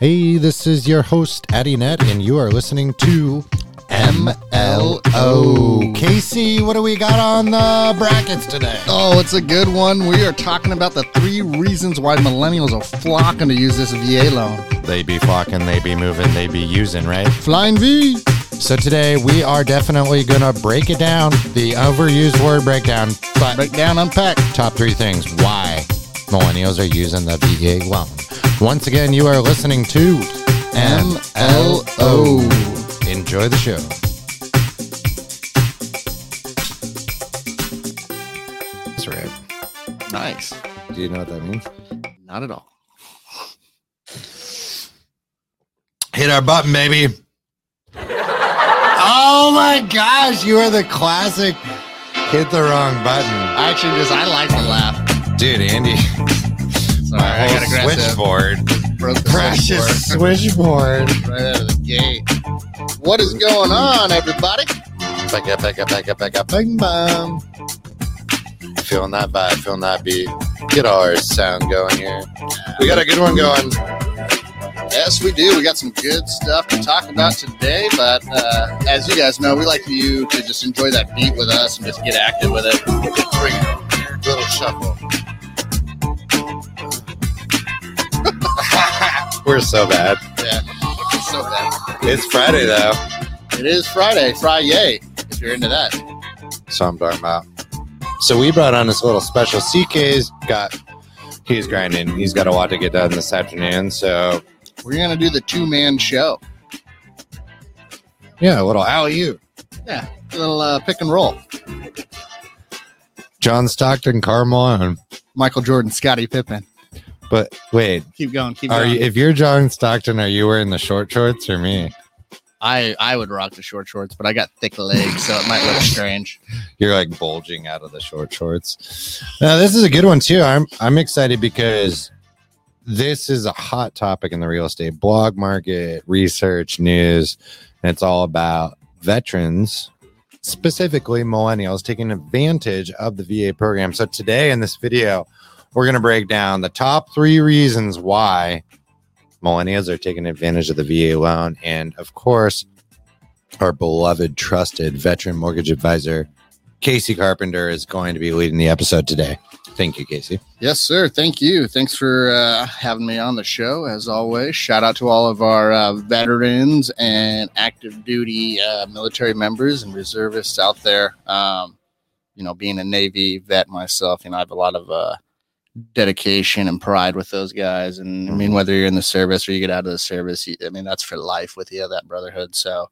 Hey, this is your host, Addie Nett, and you are listening to MLO. Casey, what do we got on the brackets today? Oh, it's a good one. We are talking about the three reasons why millennials are flocking to use this VA loan. They be flocking, they be moving, they be using, right? Flying V. So today we are definitely gonna break it down, the overused word breakdown, but Break down, unpack. top three things why millennials are using the VA loan. Once again, you are listening to MLO. Enjoy the show. That's right. Nice. Do you know what that means? Not at all. Hit our button, baby. oh my gosh, you are the classic hit the wrong button. I actually just, I like to laugh. Dude, Andy, I got aggressive. switchboard. Precious switchboard switchboard. right out of the gate. What is going on, everybody? Back up, back up, back up, back up, bang, bam. Feeling that vibe, feeling that beat. Get our sound going here. We got a good one going. Yes, we do. We got some good stuff to talk about today, but uh, as you guys know, we like you to just enjoy that beat with us and just get active with it. Bring it over here. Little shuffle. We're so bad. Yeah, it's so bad. It's Friday though, It is Friday, Friday, if you're into that. so I'm talking about. So we brought on this little special. CK's got. He's grinding. He's got a lot to get done this afternoon. So We're gonna do the two man show. yeah, a little alley you. Yeah, a little uh, pick and roll. John Stockton, Carmel, Michael Jordan, Scottie Pippen. But wait, Keep going, keep Are going. you, if you're John Stockton, are you wearing the short shorts or me? I I would rock the short shorts, but I got thick legs, so it might look strange. You're like bulging out of the short shorts. Now this is a good one too. I'm I'm excited because this is a hot topic in the real estate blog market, research, news, and it's all about veterans, specifically millennials, taking advantage of the VA program. So today in this video, we're going to break down the top three reasons why millennials are taking advantage of the VA loan. And of course, our beloved, trusted veteran mortgage advisor, Casey Carpenter, is going to be leading the episode today. Thank you, Casey. Yes, sir. Thank you. Thanks for uh, having me on the show. As always, shout out to all of our uh, veterans and active duty uh, military members and reservists out there. Um, you know, being a Navy vet myself, you know, I have a lot of uh, dedication and pride with those guys. And I mean, whether you're in the service or you get out of the service, I mean, that's for life with you, that brotherhood. So,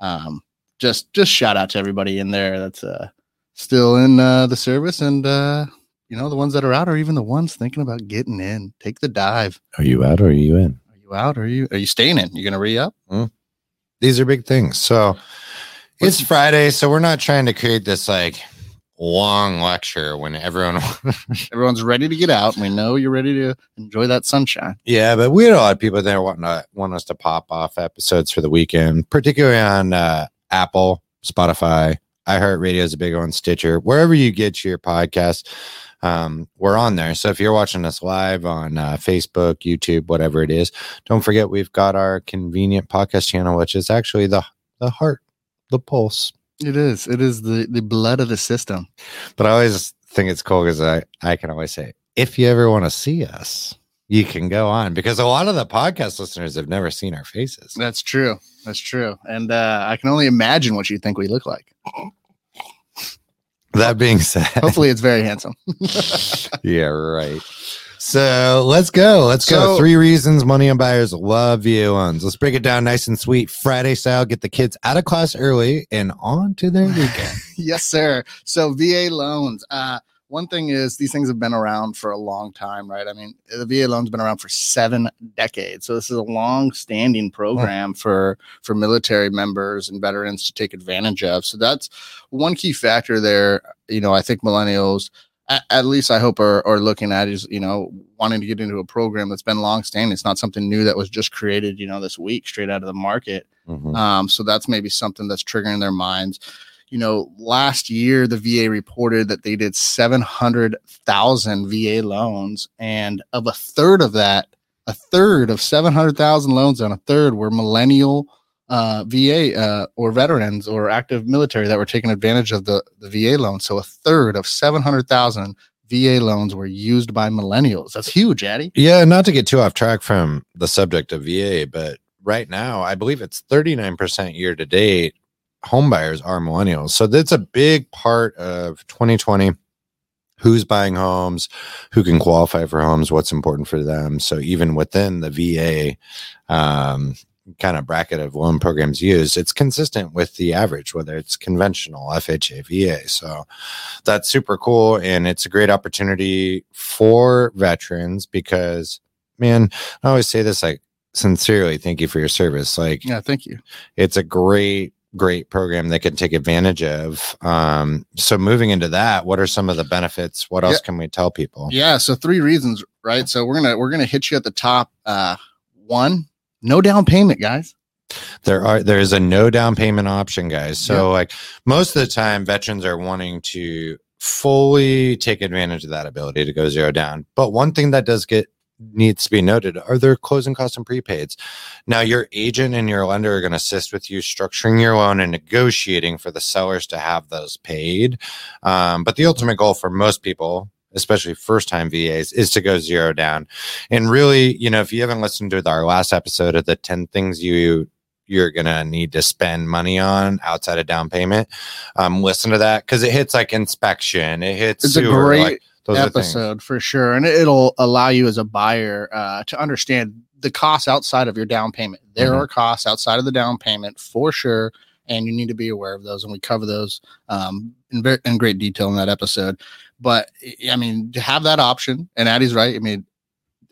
um, just just shout out to everybody in there that's uh, still in uh, the service and. Uh, you know, the ones that are out or even the ones thinking about getting in. Take the dive. Are you out or are you in? Are you out? Or are you are you staying in? You're gonna re up? These are big things. So it's Friday, so we're not trying to create this like long lecture when everyone Everyone's ready to get out. We know you're ready to enjoy that sunshine. Yeah, but we had a lot of people there wanting to want us to pop off episodes for the weekend, particularly on uh, Apple, Spotify, iHeartRadio is a big one, Stitcher, wherever you get your podcast. Um, we're on there. So if you're watching us live on uh, Facebook, YouTube, whatever it is, don't forget we've got our convenient podcast channel, which is actually the the heart, the pulse. It is. It is the the blood of the system. But I always think it's cool because I I can always say if you ever want to see us, you can go on because a lot of the podcast listeners have never seen our faces. That's true. That's true. And uh, I can only imagine what you think we look like. That being said, Hopefully, it's very handsome. yeah, right. So let's go. Let's go. Three reasons money and buyers love VA loans. Let's break it down nice and sweet. Friday style. Get the kids out of class early and on to their weekend. yes, sir. So VA loans. Uh, one thing is these things have been around for a long time, right? I mean, the VA loan's been around for seven decades, so this is a long-standing program for for military members and veterans to take advantage of. So that's one key factor there. You know, I think millennials. At, at least I hope are, are looking at is you know wanting to get into a program that's been long standing. It's not something new that was just created you know this week straight out of the market. Mhm. Um, so that's maybe something that's triggering their minds. You know, last year the VA reported that they did 700,000 VA loans, and of a third of that a third of 700,000 loans on a third were millennial uh, VA uh, or veterans or active military that were taking advantage of the, the VA loan. So a third of 700,000 VA loans were used by millennials. That's huge, Addy. Yeah, not to get too off track from the subject of VA, but right now, I believe it's 39% year to date. Homebuyers are millennials. So that's a big part of 2020 who's buying homes, who can qualify for homes, what's important for them. So even within the VA um, kind of bracket of loan programs used, it's consistent with the average, whether it's conventional, FHA, VA. So that's super cool. And it's a great opportunity for veterans because, man, I always say this like sincerely, thank you for your service. Like, Yeah, thank you. it's a great great program they can take advantage of um so moving into that what are some of the benefits what else Yeah. can we tell people Yeah, so three reasons, right? So we're gonna we're gonna hit you at the top. Uh, one, no down payment, guys. there are there's a no down payment option guys so Yeah. like most of the time veterans are wanting to fully take advantage of that ability to go zero down but one thing that does get needs to be noted are there closing costs and prepaids now your agent and your lender are going to assist with you structuring your loan and negotiating for the sellers to have those paid um, but the ultimate goal for most people especially first time vas is to go zero down and really you know if you haven't listened to our last episode of the 10 things you you're gonna need to spend money on outside of down payment um listen to that because it hits like inspection it hits It's a great like, those episode for sure, and it'll allow you as a buyer uh, to understand the costs outside of your down payment. There Mhm. are costs outside of the down payment for sure, and you need to be aware of those. And we cover those um, in, ver- in great detail in that episode. But I mean, to have that option, and Addie's right. I mean,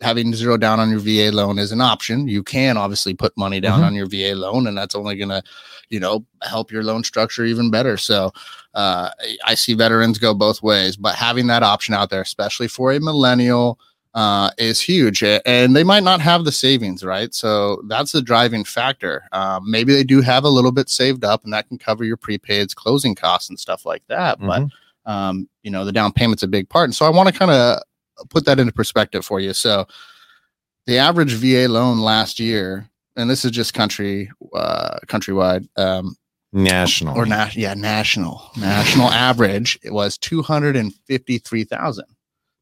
having zero down on your VA loan is an option. You can obviously put money down Mhm. on your VA loan, and that's only going to, you know, help your loan structure even better. So, uh, I- see veterans go both ways, but having that option out there, especially for a millennial, uh, is huge. And they might not have the savings, right? So that's the driving factor. Um, maybe they do have a little bit saved up, and that can cover your prepaids, closing costs, and stuff like that. But Mhm. Um, you know, the down payment's a big part. And so I want to kind of put that into perspective for you. So the average VA loan last year, and this is just country, uh, countrywide, um, national or na- yeah, national, national average, it was 253,000.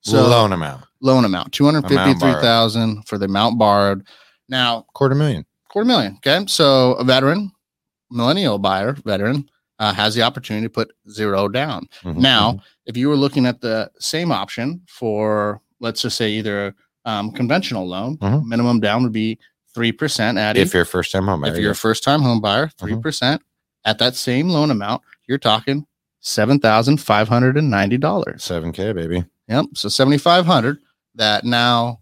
So loan amount loan amount, 253,000 for the amount borrowed. Now, quarter million quarter million. Okay. So a veteran, millennial buyer, veteran, uh, has the opportunity to put zero down. Mhm, Now, if you were looking at the same option for, let's just say, either um, conventional loan, Mhm. minimum down would be 3% mhm. at if you're a first time home if you're a first time home buyer, 3% at that same loan amount, you're talking $7,590. 7k baby Yep. So 7,500 that now,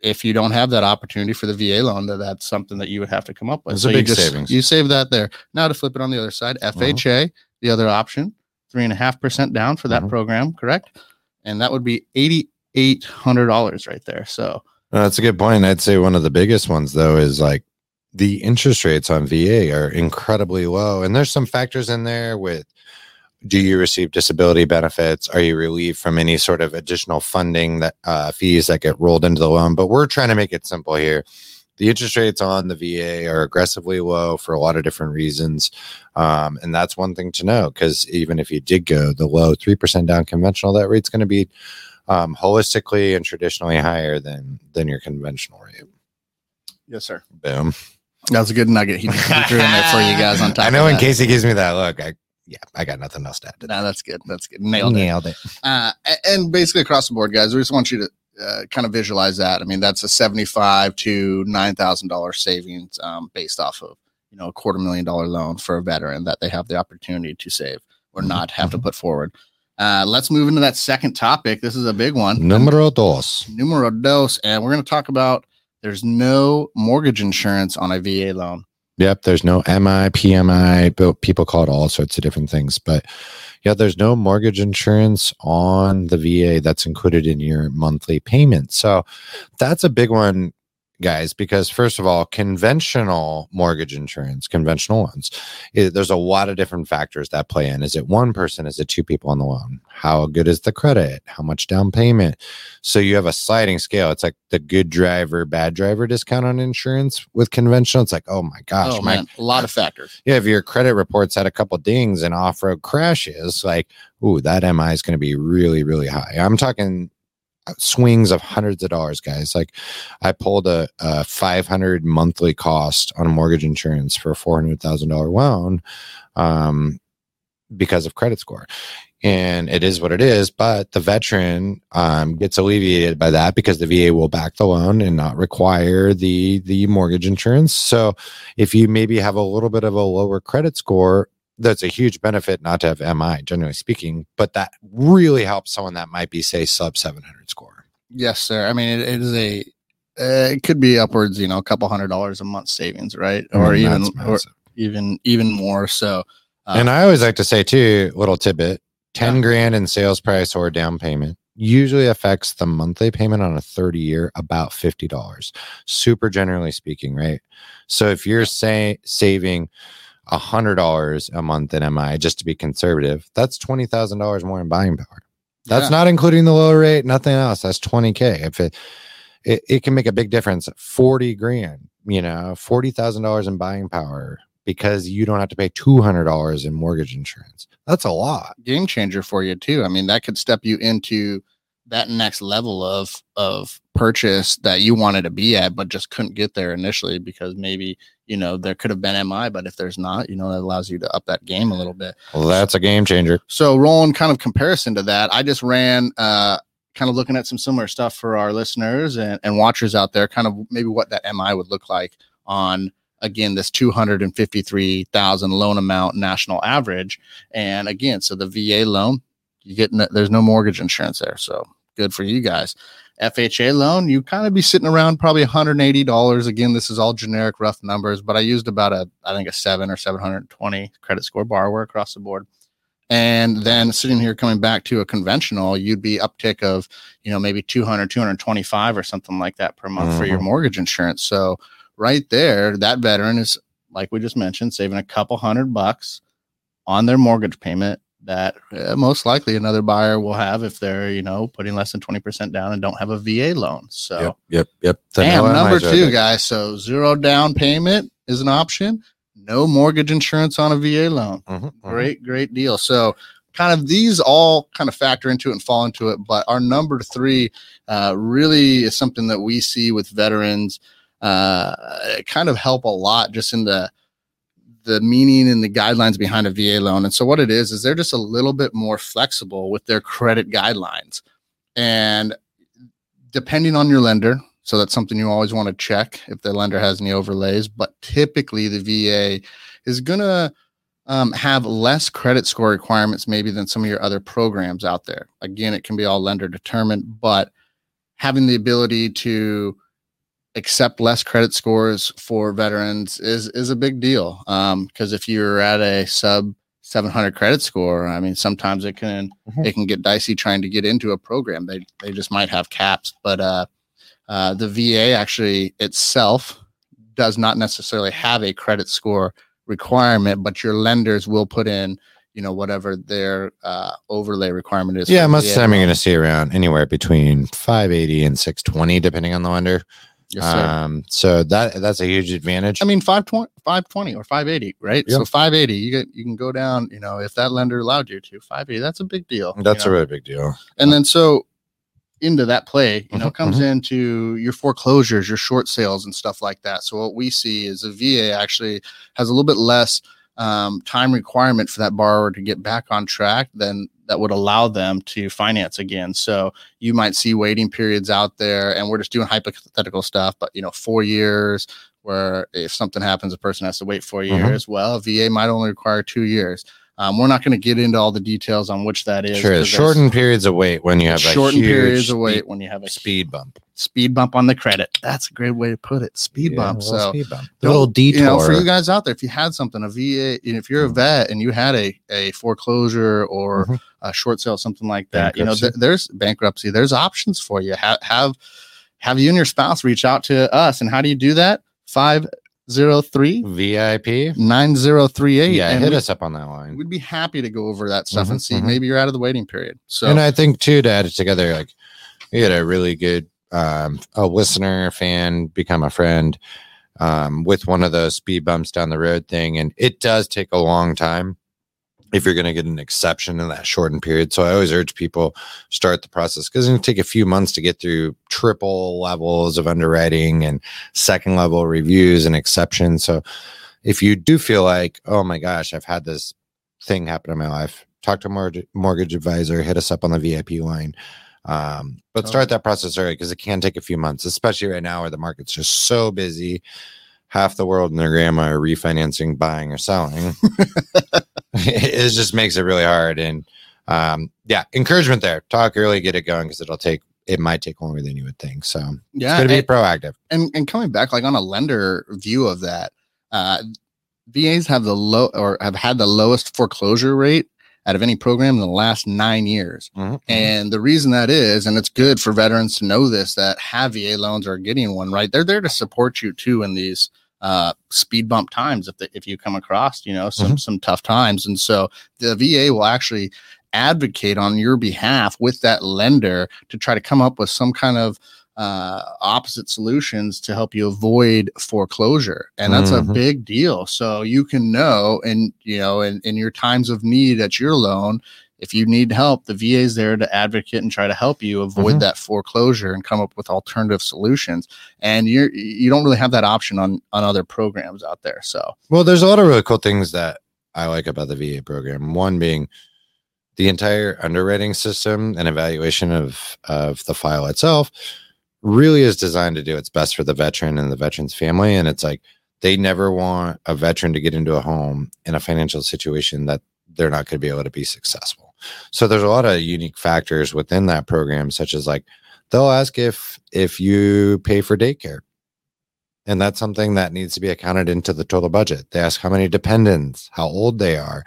if you don't have that opportunity for the VA loan, that that's something that you would have to come up with. It's so a you big just, savings. You save that there. Now to flip it on the other side, FHA, the other option, three and a half percent down for that Mhm. program, correct? And that would be eighty-eight hundred dollars right there. So Uh, that's a good point i'd say one of the biggest ones though is like the interest rates on va are incredibly low and there's some factors in there with do you receive disability benefits are you relieved from any sort of additional funding that uh, fees that get rolled into the loan but we're trying to make it simple here the interest rates on the va are aggressively low for a lot of different reasons um, and that's one thing to know because even if you did go the low 3% down conventional that rate's going to be um, holistically and traditionally higher than than your conventional rate yes, sir. boom That was a good nugget. He, he threw in there for you guys on top. i know of in that. he gives me that look i yeah i got nothing else to add to that No, that's good. That's good. Nailed it. nailed it Uh, and basically across the board, guys, we just want you to uh, kind of visualize that. I mean, that's a seventy-five to nine thousand dollars savings um, based off of you know a quarter million dollar loan for a veteran that they have the opportunity to save or not have to put forward. Uh, let's move into that second topic. This is a big one. numero dos Numero dos, and we're going to talk about there's no mortgage insurance on a VA loan. Yep, there's no MI, PMI, but people call it all sorts of different things. But yeah, there's no mortgage insurance on the VA that's included in your monthly payment. So that's a big one guys, because first of all, conventional mortgage insurance, conventional loans, it, there's a lot of different factors that play in. Is it one person? Is it two people on the loan? How good is the credit? How much down payment? So you have a sliding scale. It's like the good driver, bad driver discount on insurance with conventional. It's like, oh my gosh, oh my man, a lot of factors. yeah, if your credit reports had a couple dings and off road crashes, like, ooh, that MI is going to be really, really high. I'm talking swings of hundreds of dollars, guys. Like, I pulled a, a 500 monthly cost on mortgage insurance for a $400,000 loan um, because of credit score. And it is what it is, but the veteran um, gets alleviated by that because the VA will back the loan and not require the the mortgage insurance. So, if you maybe have a little bit of a lower credit score, that's a huge benefit not to have MI, generally speaking, but that really helps someone that might be, say, sub 700 score. Yes, sir. I mean, it, it is a. Uh, it could be upwards, you know, a couple hundred dollars a month savings, right? Or Mm, even, or even, even more. So, uh, and I always like to say, too, little tidbit 10 Yeah. grand in sales price or down payment usually affects the monthly payment on a 30 year about $50 super generally speaking right so if you're say, saving $100 a month in mi just to be conservative that's $20000 more in buying power That's yeah. not including the lower rate, nothing else. That's 20K. If it, it, it can make a big difference. 40 grand, you know, $40,000 in buying power because you don't have to pay $200 in mortgage insurance. That's a lot. game changer for you too. I mean, that could step you into that next level of of purchase that you wanted to be at, but just couldn't get there initially because maybe you know there could have been MI, but if there's not, you know, that allows you to up that game a little bit. Well, that's a game changer. So rolling kind of comparison to that, I just ran uh kind of looking at some similar stuff for our listeners and, and watchers out there, kind of maybe what that MI would look like on again this 253,000 loan amount national average. And again, so the VA loan, you get no, there's no mortgage insurance there. So good for you guys. FHA loan, you kind of be sitting around probably $180. Again, this is all generic rough numbers, but I used about a I think a 7 or 720 credit score borrower across the board and then sitting here coming back to a conventional you'd be uptick of you know maybe 200 225 or something like that per month for your Mhm. mortgage insurance so right there that veteran is like we just mentioned saving a couple hundred bucks on their mortgage payment that uh, most likely another buyer will have if they're you know putting less than 20% down and don't have a va loan so Yep. Yep. Yep. No number right two, there. guys. So zero down payment is an option. No mortgage insurance on a VA loan. Mhm, mhm. Great, great deal. So kind of these all kind of factor into it and fall into it. But our number three uh, really is something that we see with veterans uh, kind of help a lot just in the the meaning and the guidelines behind a VA loan. And so what it is is they're just a little bit more flexible with their credit guidelines. And depending on your lender, so that's something you always want to check if the lender has any overlays. But typically, the VA is going to um, have less credit score requirements, maybe than some of your other programs out there. Again, it can be all lender determined, but having the ability to accept less credit scores for veterans is is a big deal. Because if you're at a sub 700 credit score, I mean, sometimes it can Mhm. it can get dicey trying to get into a program. They they just might have caps, but uh, uh, the VA actually itself does not necessarily have a credit score requirement, but your lenders will put in, you know, whatever their uh, overlay requirement is. Yeah, most of the time you're going to see around anywhere between 580 and 620, depending on the lender. Yes, sir. Um, so that that's a huge advantage. I mean, 520, 520 or 580, right? Yeah. So 580, you get you can go down, you know, if that lender allowed you to, 580, that's a big deal. you that's know? a really big deal. and then so into that play you know Mhm, comes into your foreclosures your short sales and stuff like that so what we see is a va actually has a little bit less um, time requirement for that borrower to get back on track than that would allow them to finance again so you might see waiting periods out there and we're just doing hypothetical stuff but you know four years where if something happens a person has to wait four Mhm. years well va might only require two years um, we're not going to get into all the details on which that is Sure, shortened periods of wait when you have a shortened periods of speed- wait when you have a speed bump. speed bump on the credit. That's a great way to put it. Speed Yeah, bump. a So speed bump. little detour. you know, for you guys out there, if you had something, a VA, if you're a Mhm. vet and you had a a foreclosure or Mhm. a short sale, something like that, you know, th- there's bankruptcy. There's options for you. Have have have you and your spouse reach out to us. And how do you do that? 503 VIP. 9038. Yeah, and hit we, us up on that line. We'd be happy to go over that stuff and Mhm, see mhm. maybe you're out of the waiting period. So, And I think too to add it together, like we had a really good um, a listener, fan, become a friend um, with one of those speed bumps down the road thing, and it does take a long time if you're going to get an exception in that shortened period. So I always urge people start the process because it's going to take a few months to get through triple levels of underwriting and second level reviews and exceptions. So if you do feel like, oh my gosh, I've had this thing happen in my life, talk to a mortgage, mortgage advisor, hit us up on the VIP line. Um, but start that process early because it can take a few months, especially right now where the market's just so busy. Half the world and their grandma are refinancing, buying, or selling. it just makes it really hard. And um, yeah, encouragement there. Talk early, get it going because it'll take. It might take longer than you would think. So yeah. it's to be proactive. and and coming back like on a lender view of that uh vas have the low or have had the lowest foreclosure rate out of any program in the last nine years Mhm. and the reason that is and it's good for veterans to know this that have va loans or are getting one right they're there to support you too in these uh speed bump times if the, if you come across you know some some tough times. And so the va will actually advocate on your behalf with that lender to try to come up with some kind of uh, opposite solutions to help you avoid foreclosure. And that's a Mhm. big deal. So you can know and you know in, in your times of need at your loan if you need help the va is there to advocate and try to help you avoid Mhm. that foreclosure and come up with alternative solutions and you're you don't really have that option on on other programs out there so Well, there's a lot of really cool things that I like about the VA program. One being the entire underwriting system and evaluation of of the file itself really is designed to do its best for the veteran and the veteran's family. And it's like they never want a veteran to get into a home in a financial situation that they're not going to be able to be successful. So there's a lot of unique factors within that program, such as like they'll ask if if you pay for daycare and that's something that needs to be accounted into the total budget. They ask how many dependents, how old they are,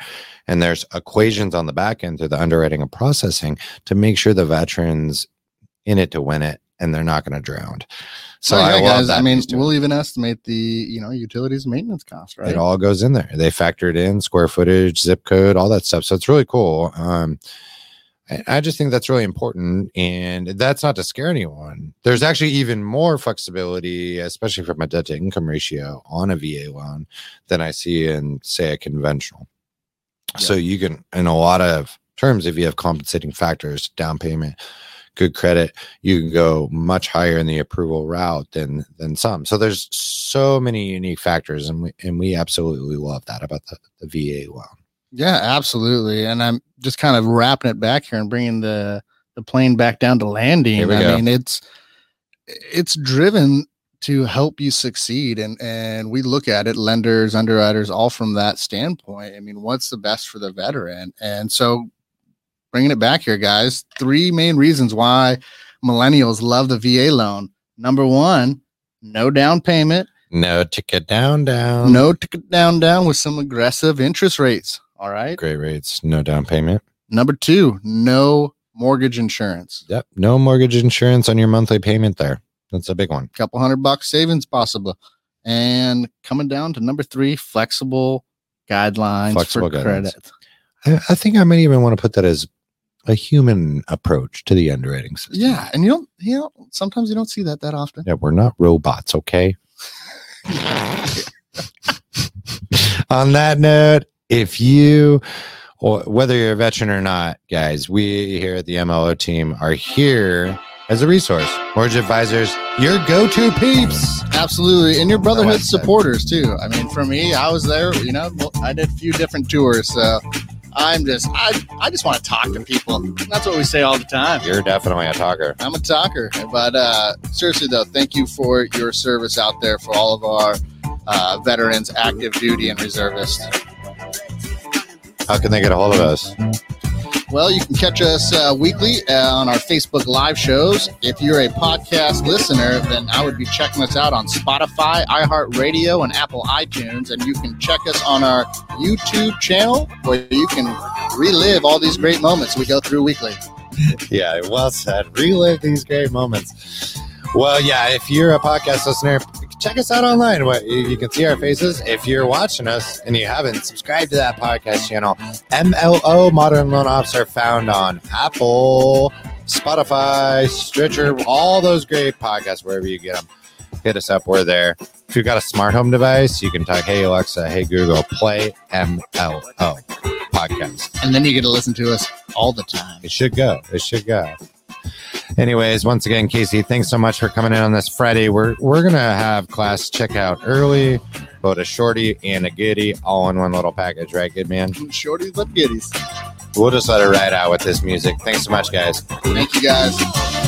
and there's equations on the back end through the underwriting and processing to make sure the veterans in it to win it and they're not going to drown. So I yeah, love guys, that I mean it. we'll even estimate the you know utilities maintenance cost right It all goes in there. They factored in square footage, zip code, all that stuff. So it's really cool. Um, I- I just think that's really important. And that's not to scare anyone. There's actually even more flexibility, especially from a debt to income ratio on a VA loan than I see in, say, a conventional. So you can, in a lot of terms, if you have compensating factors, down payment, good credit, you can go much higher in the approval route than than some. So there's so many unique factors, and we and we absolutely love that about the, the VA loan. Yeah, absolutely. And I'm just kind of wrapping it back here and bringing the the plane back down to landing. I go. mean, it's it's driven to help you succeed and and we look at it lenders underwriters all from that standpoint i mean what's the best for the veteran and so bringing it back here guys three main reasons why millennials love the va loan number one no down payment No ticket down, down. no ticket down down with some aggressive interest rates all right great rates. No down payment. Number two, no mortgage insurance. Yep. No mortgage insurance on your monthly payment. There. That's a big one. couple hundred bucks savings possible. And coming down to number three, flexible guidelines Flexible for guidelines. credit. I, I think I might even want to put that as a human approach to the underwriting system. Yeah, and you don't, you know, sometimes you don't see that that often. Yeah, we're not robots, okay? On that note, if you or whether you're a veteran or not, guys, we here at the MLO team are here as a resource. Mortgage advisors, your go-to peeps. Absolutely, and your brotherhood supporters too. I mean, for me, I was there. You know, I did a few different tours, so I'm just, I, I just want to talk to people. That's what we say all the time. You're definitely a talker. I'm a talker, but uh, seriously though, thank you for your service out there for all of our uh, veterans, active duty, and reservists. How can they get a hold of us? Well, you can catch us uh, weekly uh, on our Facebook live shows. If you're a podcast listener, then I would be checking us out on Spotify, iHeartRadio, and Apple iTunes. And you can check us on our YouTube channel where you can relive all these great moments we go through weekly. Yeah, well said. Relive these great moments. Well, yeah, if you're a podcast listener, check us out online. What you can see our faces. If you're watching us and you haven't, subscribe to that podcast channel. MLO Modern Loan Officer found on Apple, Spotify, Stitcher, all those great podcasts wherever you get them. Hit us up. We're there. If you've got a smart home device, you can type, "Hey Alexa, hey Google, play MLO podcast." And then you get to listen to us all the time. It should go. It should go. Anyways, once again, Casey, thanks so much for coming in on this Friday. We're we're gonna have class checkout early, both a shorty and a goodie, all in one little package, right? Good man. Shorties love giddies. We'll just let it ride out with this music. Thanks so much, guys. Thank you guys.